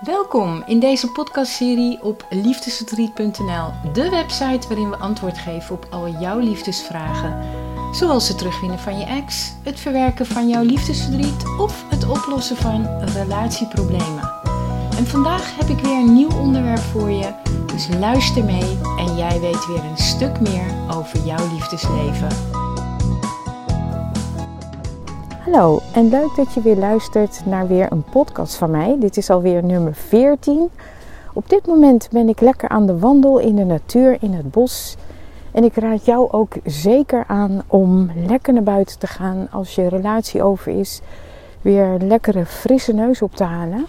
Welkom in deze podcastserie op liefdesverdriet.nl, de website waarin we antwoord geven op al jouw liefdesvragen. Zoals het terugvinden van je ex, het verwerken van jouw liefdesverdriet of het oplossen van relatieproblemen. En vandaag heb ik weer een nieuw onderwerp voor je, dus luister mee en jij weet weer een stuk meer over jouw liefdesleven. Hallo en leuk dat je weer luistert naar weer een podcast van mij. Dit is alweer nummer 14. Op dit moment ben ik lekker aan de wandel in de natuur, in het bos. En ik raad jou ook zeker aan om lekker naar buiten te gaan als je relatie over is. Weer een lekkere frisse neus op te halen.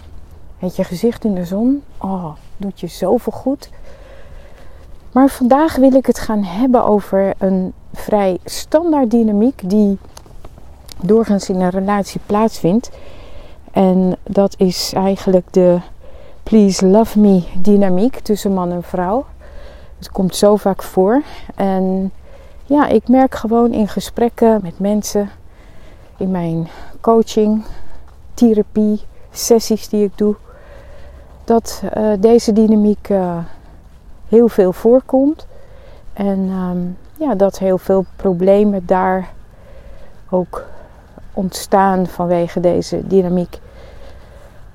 Met je gezicht in de zon. Oh, doet je zoveel goed. Maar vandaag wil ik het gaan hebben over een vrij standaard dynamiek die doorgaans in een relatie plaatsvindt. En dat is eigenlijk de please love me dynamiek tussen man en vrouw. Het komt zo vaak voor. En ja, ik merk gewoon in gesprekken met mensen, in mijn coaching, therapie, sessies die ik doe, dat uh, deze dynamiek uh, heel veel voorkomt. En um, ja, dat heel veel problemen daar ook ontstaan vanwege deze dynamiek.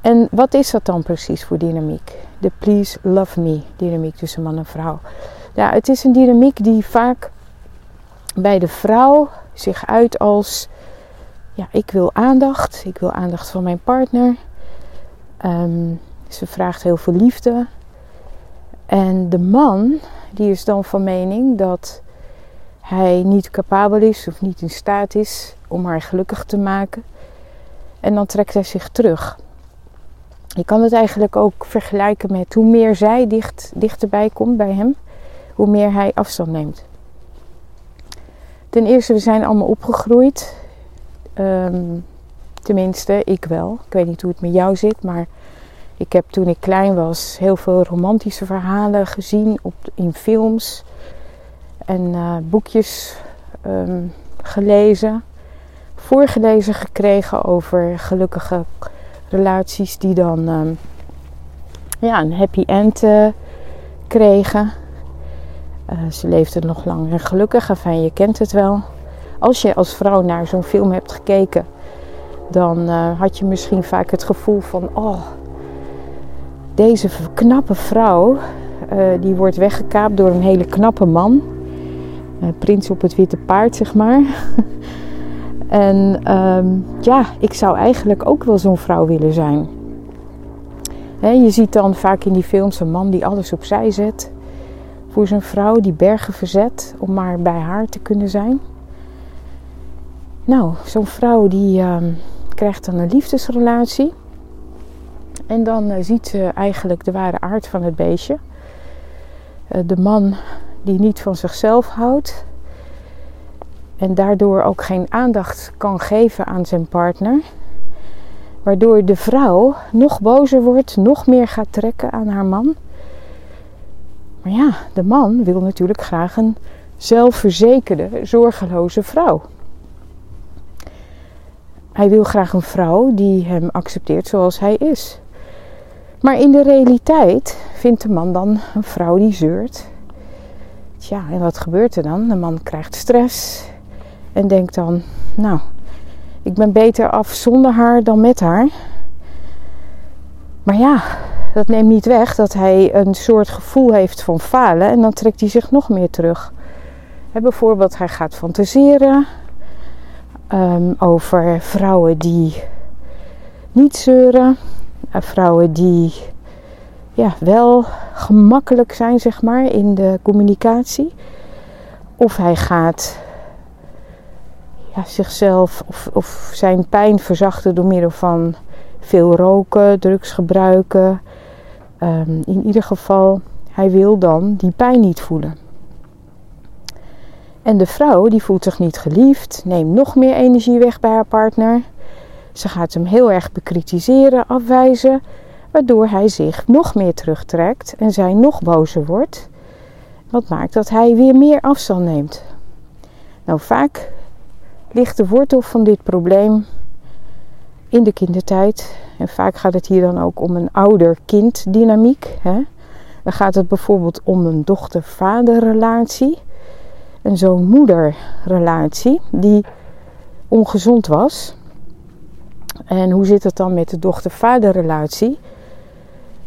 En wat is dat dan precies voor dynamiek? De please love me dynamiek tussen man en vrouw. Ja, het is een dynamiek die vaak bij de vrouw zich uit als: ja, ik wil aandacht, ik wil aandacht van mijn partner. Um, ze vraagt heel veel liefde. En de man, die is dan van mening dat hij niet capabel is of niet in staat is om haar gelukkig te maken. En dan trekt hij zich terug. Je kan het eigenlijk ook vergelijken met hoe meer zij dicht, dichterbij komt bij hem, hoe meer hij afstand neemt. Ten eerste, we zijn allemaal opgegroeid. Um, tenminste, ik wel. Ik weet niet hoe het met jou zit, maar ik heb toen ik klein was heel veel romantische verhalen gezien op, in films en uh, boekjes um, gelezen voorgelezen gekregen over gelukkige relaties die dan um, ja, een happy end uh, kregen. Uh, ze leefden nog lang en gelukkig. Enfin, je kent het wel. Als je als vrouw naar zo'n film hebt gekeken, dan uh, had je misschien vaak het gevoel van: oh, deze knappe vrouw, die wordt weggekaapt door een hele knappe man. prins op het witte paard, zeg maar. En um, ja, ik zou eigenlijk ook wel zo'n vrouw willen zijn. Je ziet dan vaak in die films een man die alles opzij zet voor zijn vrouw, die bergen verzet om maar bij haar te kunnen zijn. Nou, zo'n vrouw die um, krijgt dan een liefdesrelatie. En dan uh, ziet ze eigenlijk de ware aard van het beestje. Uh, de man die niet van zichzelf houdt, en daardoor ook geen aandacht kan geven aan zijn partner. Waardoor de vrouw nog bozer wordt, nog meer gaat trekken aan haar man. Maar ja, de man wil natuurlijk graag een zelfverzekerde, zorgeloze vrouw. Hij wil graag een vrouw die hem accepteert zoals hij is. Maar in de realiteit vindt de man dan een vrouw die zeurt. Tja, en wat gebeurt er dan? De man krijgt stress, en denk dan, nou, ik ben beter af zonder haar dan met haar. Maar ja, dat neemt niet weg dat hij een soort gevoel heeft van falen en dan trekt hij zich nog meer terug. Bijvoorbeeld, hij gaat fantaseren um, over vrouwen die niet zeuren, uh, vrouwen die ja, wel gemakkelijk zijn, zeg maar, in de communicatie. Of hij gaat ja, zichzelf of, of zijn pijn verzachten door middel van veel roken, drugs gebruiken. Um, in ieder geval, hij wil dan die pijn niet voelen. En de vrouw die voelt zich niet geliefd, neemt nog meer energie weg bij haar partner. Ze gaat hem heel erg bekritiseren, afwijzen, waardoor hij zich nog meer terugtrekt en zij nog bozer wordt. Wat maakt dat hij weer meer afstand neemt. Nou, vaak ligt de wortel van dit probleem in de kindertijd. En vaak gaat het hier dan ook om een ouder-kind dynamiek. Hè? Dan gaat het bijvoorbeeld om een dochter-vader relatie. Een zoon-moeder relatie die ongezond was. En hoe zit het dan met de dochter-vader relatie?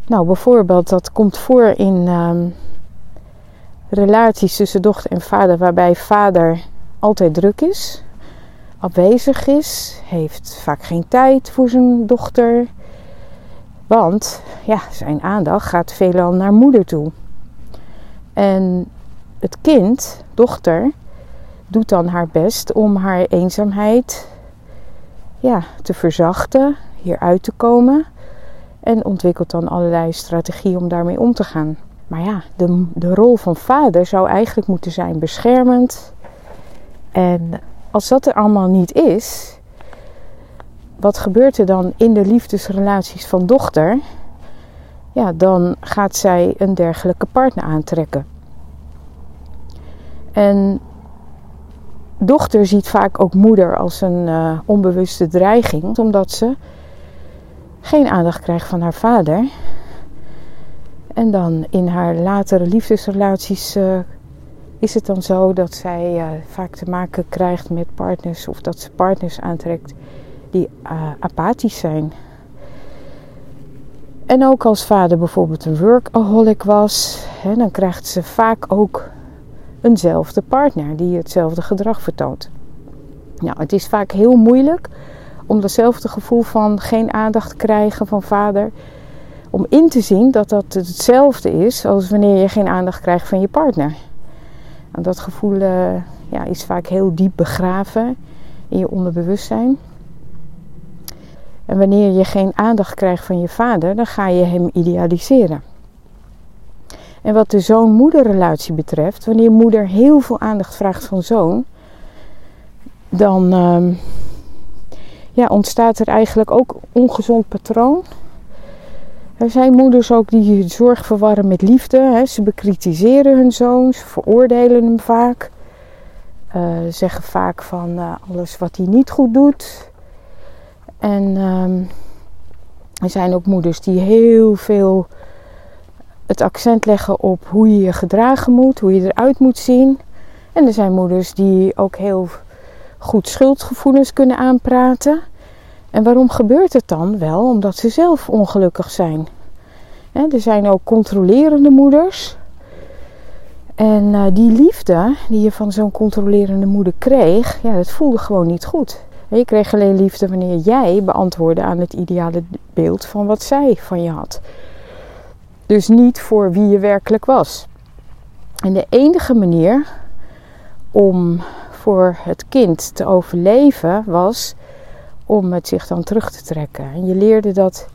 Nou, bijvoorbeeld, dat komt voor in um, relaties tussen dochter en vader, waarbij vader altijd druk is, afwezig is, heeft vaak geen tijd voor zijn dochter. Want ja, zijn aandacht gaat veelal naar moeder toe. En het kind, dochter, doet dan haar best om haar eenzaamheid ja, te verzachten, hieruit te komen. En ontwikkelt dan allerlei strategieën om daarmee om te gaan. Maar ja, de, de rol van vader zou eigenlijk moeten zijn beschermend. En als dat er allemaal niet is, wat gebeurt er dan in de liefdesrelaties van dochter? Ja, dan gaat zij een dergelijke partner aantrekken. En dochter ziet vaak ook moeder als een uh, onbewuste dreiging, omdat ze geen aandacht krijgt van haar vader. En dan in haar latere liefdesrelaties uh, is het dan zo dat zij uh, vaak te maken krijgt met partners of dat ze partners aantrekt die apathisch zijn. En ook als vader bijvoorbeeld een workaholic was, hè, dan krijgt ze vaak ook eenzelfde partner die hetzelfde gedrag vertoont. Nou, het is vaak heel moeilijk om datzelfde gevoel van geen aandacht krijgen van vader, om in te zien dat dat hetzelfde is als wanneer je geen aandacht krijgt van je partner. En dat gevoel uh, ja, is vaak heel diep begraven in je onderbewustzijn. En wanneer je geen aandacht krijgt van je vader, dan ga je hem idealiseren. En wat de zoon-moederrelatie betreft, wanneer moeder heel veel aandacht vraagt van zoon, dan uh, ja, ontstaat er eigenlijk ook ongezond patroon. Er zijn moeders ook die zorg verwarren met liefde. Hè. Ze bekritiseren hun zoon, ze veroordelen hem vaak. Uh, zeggen vaak van uh, alles wat hij niet goed doet. En uh, er zijn ook moeders die heel veel het accent leggen op hoe je je gedragen moet, hoe je eruit moet zien. En er zijn moeders die ook heel goed schuldgevoelens kunnen aanpraten. En waarom gebeurt het dan? Wel omdat ze zelf ongelukkig zijn. er zijn ook controlerende moeders. En uh, die liefde die je van zo'n controlerende moeder kreeg, ja, dat voelde gewoon niet goed. je kreeg alleen liefde wanneer jij beantwoordde aan het ideale beeld van wat zij van je had. Dus niet voor wie je werkelijk was. En de enige manier om voor het kind te overleven was om het zich dan terug te trekken. En je leerde dat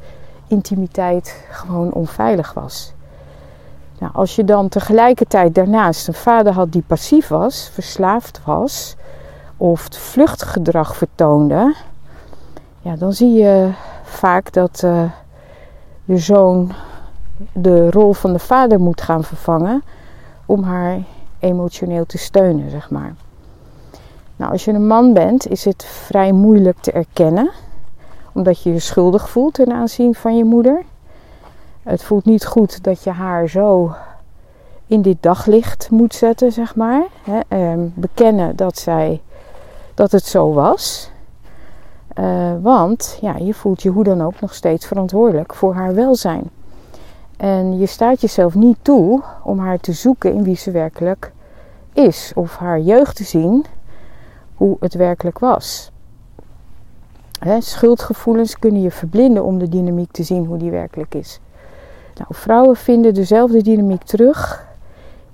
intimiteit gewoon onveilig was. Nou, als je dan tegelijkertijd daarnaast een vader had die passief was, verslaafd was of vluchtgedrag vertoonde, ja, dan zie je vaak dat je zoon de rol van de vader moet gaan vervangen om haar emotioneel te steunen, zeg maar. Nou, als je een man bent, is het vrij moeilijk te erkennen, omdat je je schuldig voelt ten aanzien van je moeder. Het voelt niet goed dat je haar zo in dit daglicht moet zetten, zeg maar. He, bekennen dat, zij, dat het zo was. Uh, want ja, je voelt je hoe dan ook nog steeds verantwoordelijk voor haar welzijn. En je staat jezelf niet toe om haar te zoeken in wie ze werkelijk is. Of haar jeugd te zien hoe het werkelijk was. schuldgevoelens kunnen je verblinden om de dynamiek te zien hoe die werkelijk is. Nou, vrouwen vinden dezelfde dynamiek terug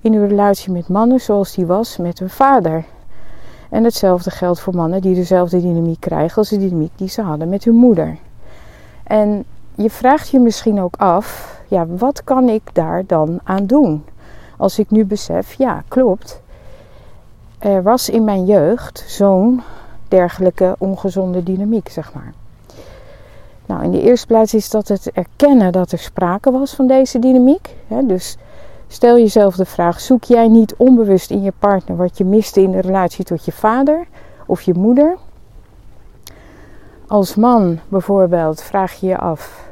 in hun relatie met mannen zoals die was met hun vader. En hetzelfde geldt voor mannen die dezelfde dynamiek krijgen als de dynamiek die ze hadden met hun moeder. En je vraagt je misschien ook af, ja, wat kan ik daar dan aan doen? Als ik nu besef, ja, klopt. Er was in mijn jeugd zo'n dergelijke ongezonde dynamiek, zeg maar. Nou, in de eerste plaats is dat het erkennen dat er sprake was van deze dynamiek. Dus stel jezelf de vraag: zoek jij niet onbewust in je partner wat je miste in de relatie tot je vader of je moeder? als man bijvoorbeeld vraag je je af: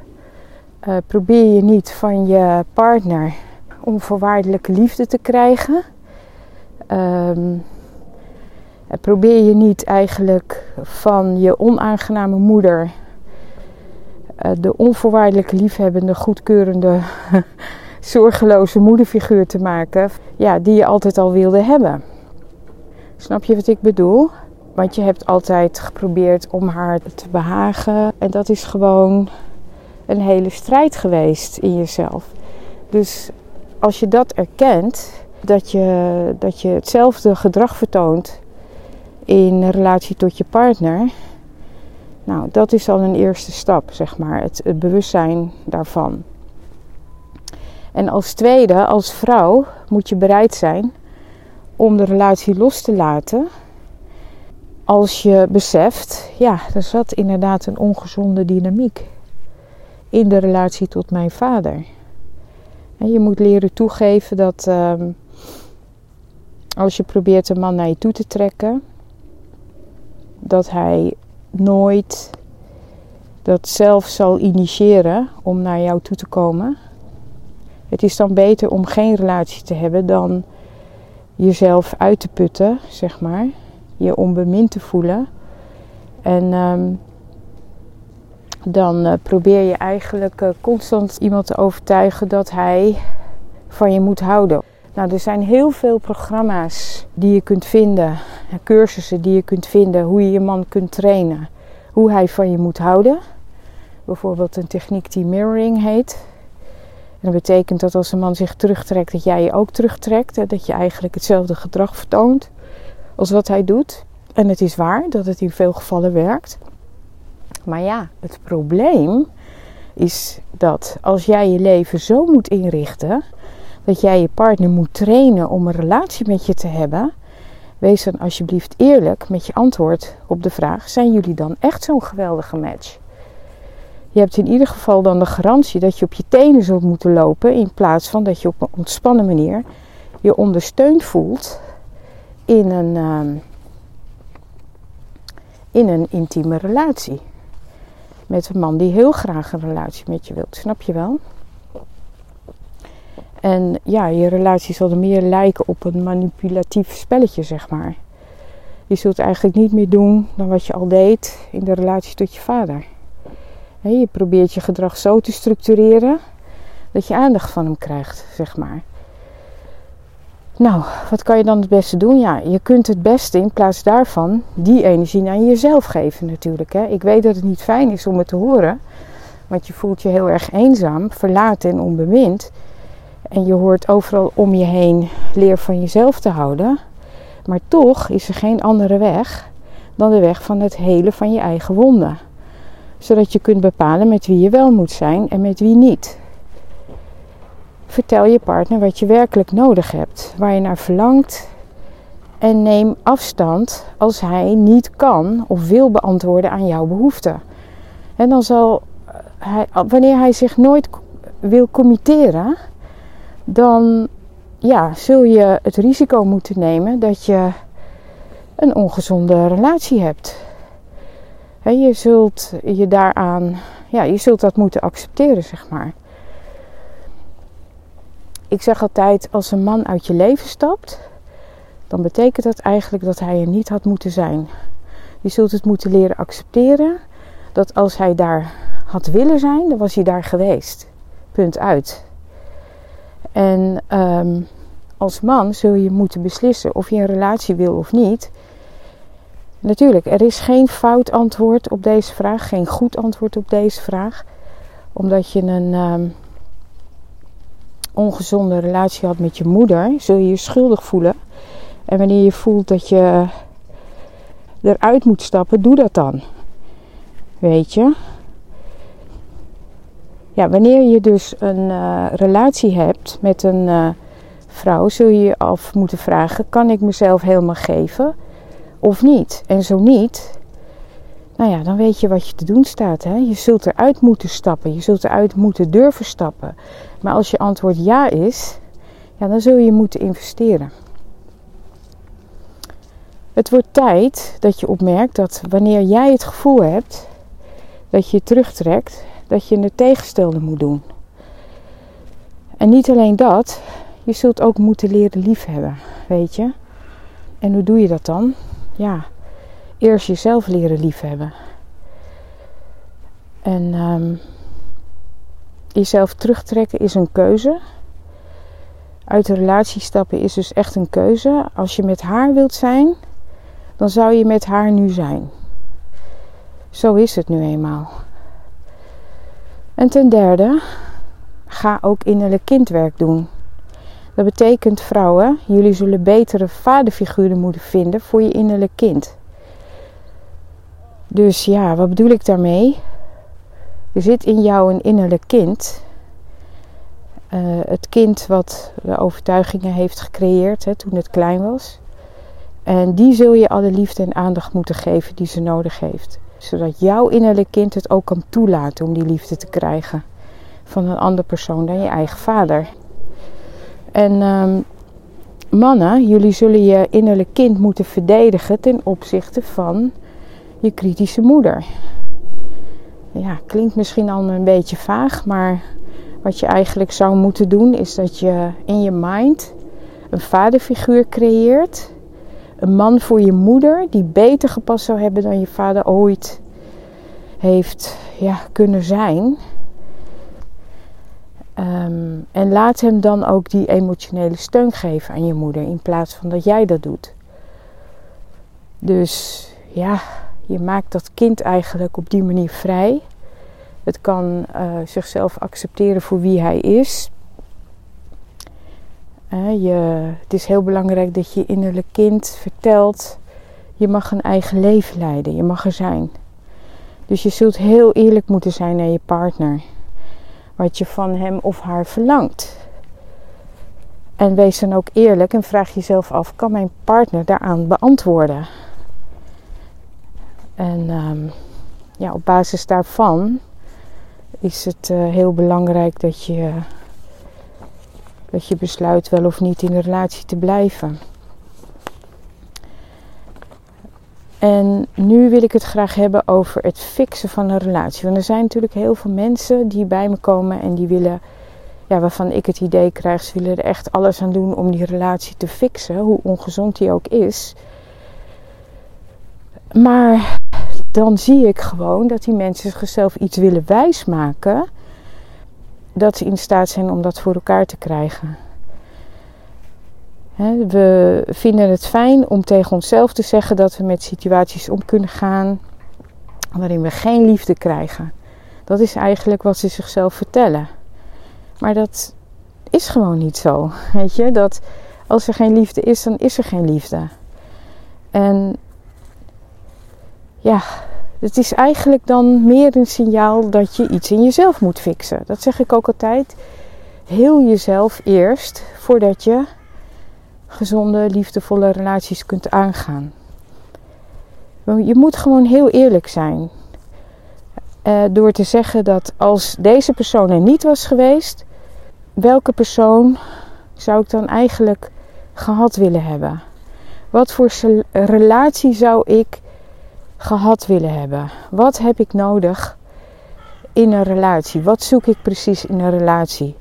uh, probeer je niet van je partner onvoorwaardelijke liefde te krijgen? Um, probeer je niet eigenlijk van je onaangename moeder uh, de onvoorwaardelijke liefhebbende, goedkeurende, zorgeloze moederfiguur te maken, ja, die je altijd al wilde hebben. Snap je wat ik bedoel? Want je hebt altijd geprobeerd om haar te behagen. En dat is gewoon een hele strijd geweest in jezelf. Dus als je dat erkent, dat je, dat je hetzelfde gedrag vertoont in relatie tot je partner. Nou, dat is al een eerste stap, zeg maar. Het, bewustzijn daarvan. En als tweede, als vrouw, moet je bereid zijn om de relatie los te laten als je beseft, ja, er zat inderdaad een ongezonde dynamiek in de relatie tot mijn vader. En je moet leren toegeven dat ehm, als je probeert een man naar je toe te trekken, dat hij nooit dat zelf zal initiëren om naar jou toe te komen. Het is dan beter om geen relatie te hebben dan jezelf uit te putten, zeg maar je onbemind te voelen. En ehm, dan uh, probeer je eigenlijk uh, constant iemand te overtuigen dat hij van je moet houden. Nou, er zijn heel veel programma's die je kunt vinden, cursussen die je kunt vinden, hoe je je man kunt trainen, hoe hij van je moet houden. Bijvoorbeeld een techniek die mirroring heet. En dat betekent dat als een man zich terugtrekt, dat jij je ook terugtrekt. Dat je eigenlijk hetzelfde gedrag vertoont als wat hij doet. En het is waar dat het in veel gevallen werkt. Maar ja, het probleem is dat als jij je leven zo moet inrichten dat jij je partner moet trainen om een relatie met je te hebben, wees dan alsjeblieft eerlijk met je antwoord op de vraag: zijn jullie dan echt zo'n geweldige match? Je hebt in ieder geval dan de garantie dat je op je tenen zult moeten lopen in plaats van dat je op een ontspannen manier je ondersteund voelt in een, uh, in een intieme relatie. Met een man die heel graag een relatie met je wilt. Snap je wel? En ja, je relatie zal er meer lijken op een manipulatief spelletje, zeg maar. Je zult eigenlijk niet meer doen dan wat je al deed in de relatie tot je vader. Je probeert je gedrag zo te structureren dat je aandacht van hem krijgt, zeg maar. Nou, wat kan je dan het beste doen? Ja, je kunt het beste in plaats daarvan die energie aan jezelf geven natuurlijk. Hè. Ik weet dat het niet fijn is om het te horen, want je voelt je heel erg eenzaam, verlaten en onbemind. En je hoort overal om je heen leer van jezelf te houden. Maar toch is er geen andere weg dan de weg van het helen van je eigen wonden. Zodat je kunt bepalen met wie je wel moet zijn en met wie niet. Vertel je partner wat je werkelijk nodig hebt, waar je naar verlangt. En neem afstand als hij niet kan of wil beantwoorden aan jouw behoeften. En dan zal hij, wanneer hij zich nooit wil committeren, dan ja, zul je het risico moeten nemen dat je een ongezonde relatie hebt. je zult je daaraan, ja, je zult dat moeten accepteren, zeg maar. Ik zeg altijd, als een man uit je leven stapt, dan betekent dat eigenlijk dat hij er niet had moeten zijn. Je zult het moeten leren accepteren dat als hij daar had willen zijn, dan was hij daar geweest. Punt uit. En ehm, als man zul je moeten beslissen of je een relatie wil of niet. Natuurlijk, er is geen fout antwoord op deze vraag, geen goed antwoord op deze vraag, omdat je een. Ehm, ongezonde relatie had met je moeder, zul je je schuldig voelen. En wanneer je voelt dat je eruit moet stappen, doe dat dan. Weet je? Ja, wanneer je dus een uh, relatie hebt met een uh, vrouw, zul je je af moeten vragen: kan ik mezelf helemaal geven of niet? En zo niet, nou ja, dan weet je wat je te doen staat. Hè? Je zult eruit moeten stappen. Je zult eruit moeten durven stappen. Maar als je antwoord ja is, ja, dan zul je moeten investeren. Het wordt tijd dat je opmerkt dat wanneer jij het gevoel hebt dat je je terugtrekt, dat je het tegenstelde moet doen. En niet alleen dat, je zult ook moeten leren liefhebben, weet je. En hoe doe je dat dan? Ja, eerst jezelf leren liefhebben. En um, jezelf terugtrekken is een keuze. Uit de relatie stappen is dus echt een keuze. Als je met haar wilt zijn, dan zou je met haar nu zijn. Zo is het nu eenmaal. En ten derde, ga ook innerlijk kindwerk doen. Dat betekent vrouwen, jullie zullen betere vaderfiguren moeten vinden voor je innerlijk kind. Dus ja, wat bedoel ik daarmee? Er zit in jou een innerlijk kind. Uh, het kind wat de overtuigingen heeft gecreëerd hè, toen het klein was. En die zul je alle liefde en aandacht moeten geven die ze nodig heeft. Zodat jouw innerlijk kind het ook kan toelaten om die liefde te krijgen van een andere persoon dan je eigen vader. En um, mannen, jullie zullen je innerlijk kind moeten verdedigen ten opzichte van je kritische moeder. Ja, klinkt misschien al een beetje vaag, maar wat je eigenlijk zou moeten doen is dat je in je mind een vaderfiguur creëert. Een man voor je moeder die beter gepast zou hebben dan je vader ooit heeft ja, kunnen zijn. Ehm, en laat hem dan ook die emotionele steun geven aan je moeder in plaats van dat jij dat doet. Dus ja, je maakt dat kind eigenlijk op die manier vrij. Het kan uh, zichzelf accepteren voor wie hij is. Het is heel belangrijk dat je innerlijk kind vertelt: je mag een eigen leven leiden, je mag er zijn. Dus je zult heel eerlijk moeten zijn naar je partner wat je van hem of haar verlangt. En wees dan ook eerlijk en vraag jezelf af: kan mijn partner daaraan beantwoorden? En um, ja, op basis daarvan is het uh, heel belangrijk dat je, dat je besluit wel of niet in een relatie te blijven. En nu wil ik het graag hebben over het fixen van een relatie. Want er zijn natuurlijk heel veel mensen die bij me komen en die willen, ja, waarvan ik het idee krijg, ze willen er echt alles aan doen om die relatie te fixen, hoe ongezond die ook is. Maar dan zie ik gewoon dat die mensen zichzelf iets willen wijsmaken dat ze in staat zijn om dat voor elkaar te krijgen. We vinden het fijn om tegen onszelf te zeggen dat we met situaties om kunnen gaan waarin we geen liefde krijgen. Dat is eigenlijk wat ze zichzelf vertellen. Maar dat is gewoon niet zo. Weet je, dat als er geen liefde is, dan is er geen liefde. En ja, het is eigenlijk dan meer een signaal dat je iets in jezelf moet fixen. Dat zeg ik ook altijd. Heel jezelf eerst voordat je gezonde, liefdevolle relaties kunt aangaan. Je moet gewoon heel eerlijk zijn. Uh, door te zeggen dat als deze persoon er niet was geweest, welke persoon zou ik dan eigenlijk gehad willen hebben? Wat voor relatie zou ik gehad willen hebben? Wat heb ik nodig in een relatie? Wat zoek ik precies in een relatie?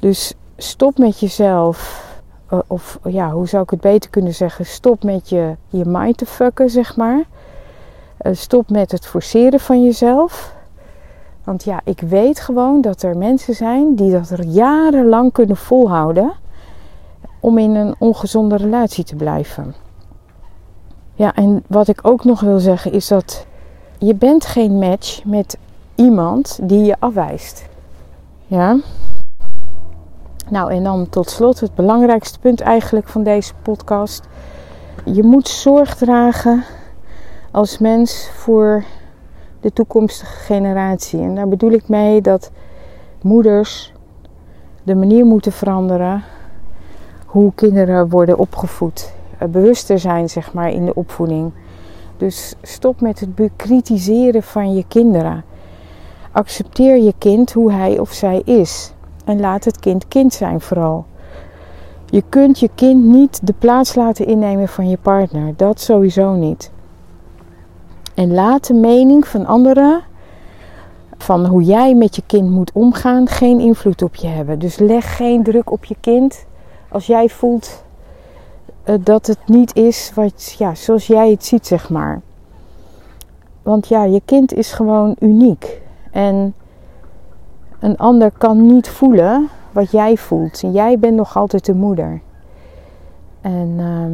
Dus stop met jezelf eh, of ja, hoe zou ik het beter kunnen zeggen? Stop met je, je mind te fucken, zeg maar. Uh, stop met het forceren van jezelf. Want ja, ik weet gewoon dat er mensen zijn die dat er jarenlang kunnen volhouden om in een ongezonde relatie te blijven. Ja, en wat ik ook nog wil zeggen is dat je bent geen match met iemand die je afwijst. Ja, nou, en dan tot slot het belangrijkste punt eigenlijk van deze podcast. Je moet zorg dragen als mens voor de toekomstige generatie. En daar bedoel ik mee dat moeders de manier moeten veranderen hoe kinderen worden opgevoed. Eh, bewuster zijn, zeg maar, in de opvoeding. Dus stop met het bekritiseren van je kinderen. Accepteer je kind hoe hij of zij is. En laat het kind kind zijn vooral. Je kunt je kind niet de plaats laten innemen van je partner. Dat sowieso niet. En laat de mening van anderen van hoe jij met je kind moet omgaan geen invloed op je hebben. Dus leg geen druk op je kind als jij voelt dat het niet is wat, ja, zoals jij het ziet, zeg maar. Want ja, je kind is gewoon uniek. En een ander kan niet voelen wat jij voelt. En jij bent nog altijd de moeder. En ehm,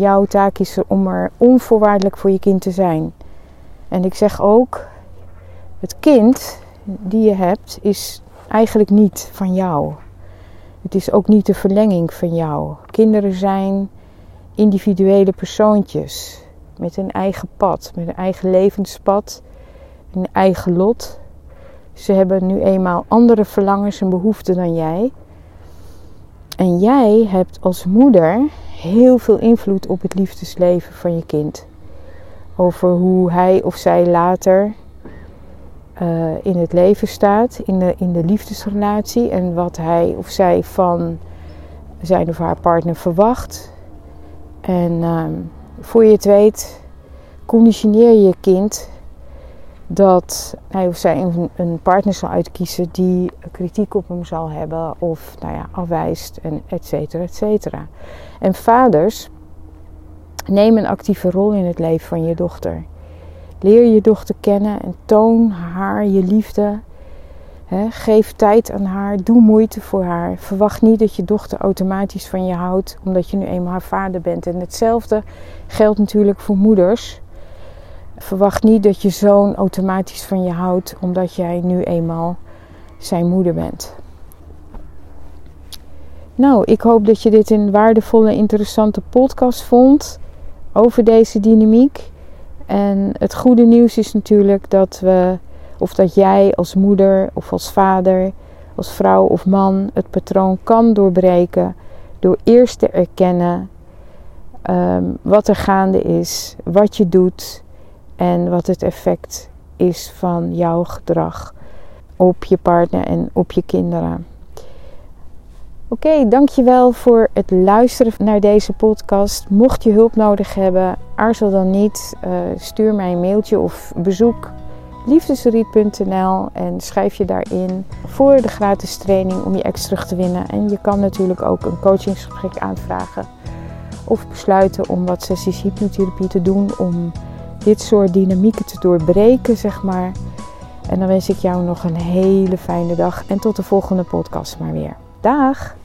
jouw taak is om er onvoorwaardelijk voor je kind te zijn. En ik zeg ook, het kind die je hebt is eigenlijk niet van jou. Het is ook niet de verlenging van jou. Kinderen zijn individuele persoontjes met een eigen pad, met een eigen levenspad, een eigen lot. Ze hebben nu eenmaal andere verlangens en behoeften dan jij. En jij hebt als moeder heel veel invloed op het liefdesleven van je kind. Over hoe hij of zij later uh, in het leven staat, in de, in de liefdesrelatie. En wat hij of zij van zijn of haar partner verwacht. En uh, voor je het weet, conditioneer je kind dat hij of zij een, een, partner zal uitkiezen die kritiek op hem zal hebben of nou ja, afwijst en et cetera, et cetera. En vaders nemen een actieve rol in het leven van je dochter. Leer je dochter kennen en toon haar je liefde. Geef tijd aan haar, doe moeite voor haar. Verwacht niet dat je dochter automatisch van je houdt omdat je nu eenmaal haar vader bent. En hetzelfde geldt natuurlijk voor moeders. Verwacht niet dat je zoon automatisch van je houdt omdat jij nu eenmaal zijn moeder bent. Nou, ik hoop dat je dit een waardevolle, interessante podcast vond over deze dynamiek. En het goede nieuws is natuurlijk dat we, of dat jij als moeder of als vader, als vrouw of man, het patroon kan doorbreken door eerst te erkennen um, wat er gaande is, wat je doet en wat het effect is van jouw gedrag op je partner en op je kinderen. Oké, dankjewel voor het luisteren naar deze podcast. Mocht je hulp nodig hebben, aarzel dan niet. Uh, stuur mij een mailtje of bezoek liefdesriet.nl en schrijf je daarin voor de gratis training om je ex terug te winnen. En je kan natuurlijk ook een coachingsgesprek aanvragen of besluiten om wat sessies hypnotherapie te doen om dit soort dynamieken te doorbreken, zeg maar. En dan wens ik jou nog een hele fijne dag en tot de volgende podcast maar weer. Dag!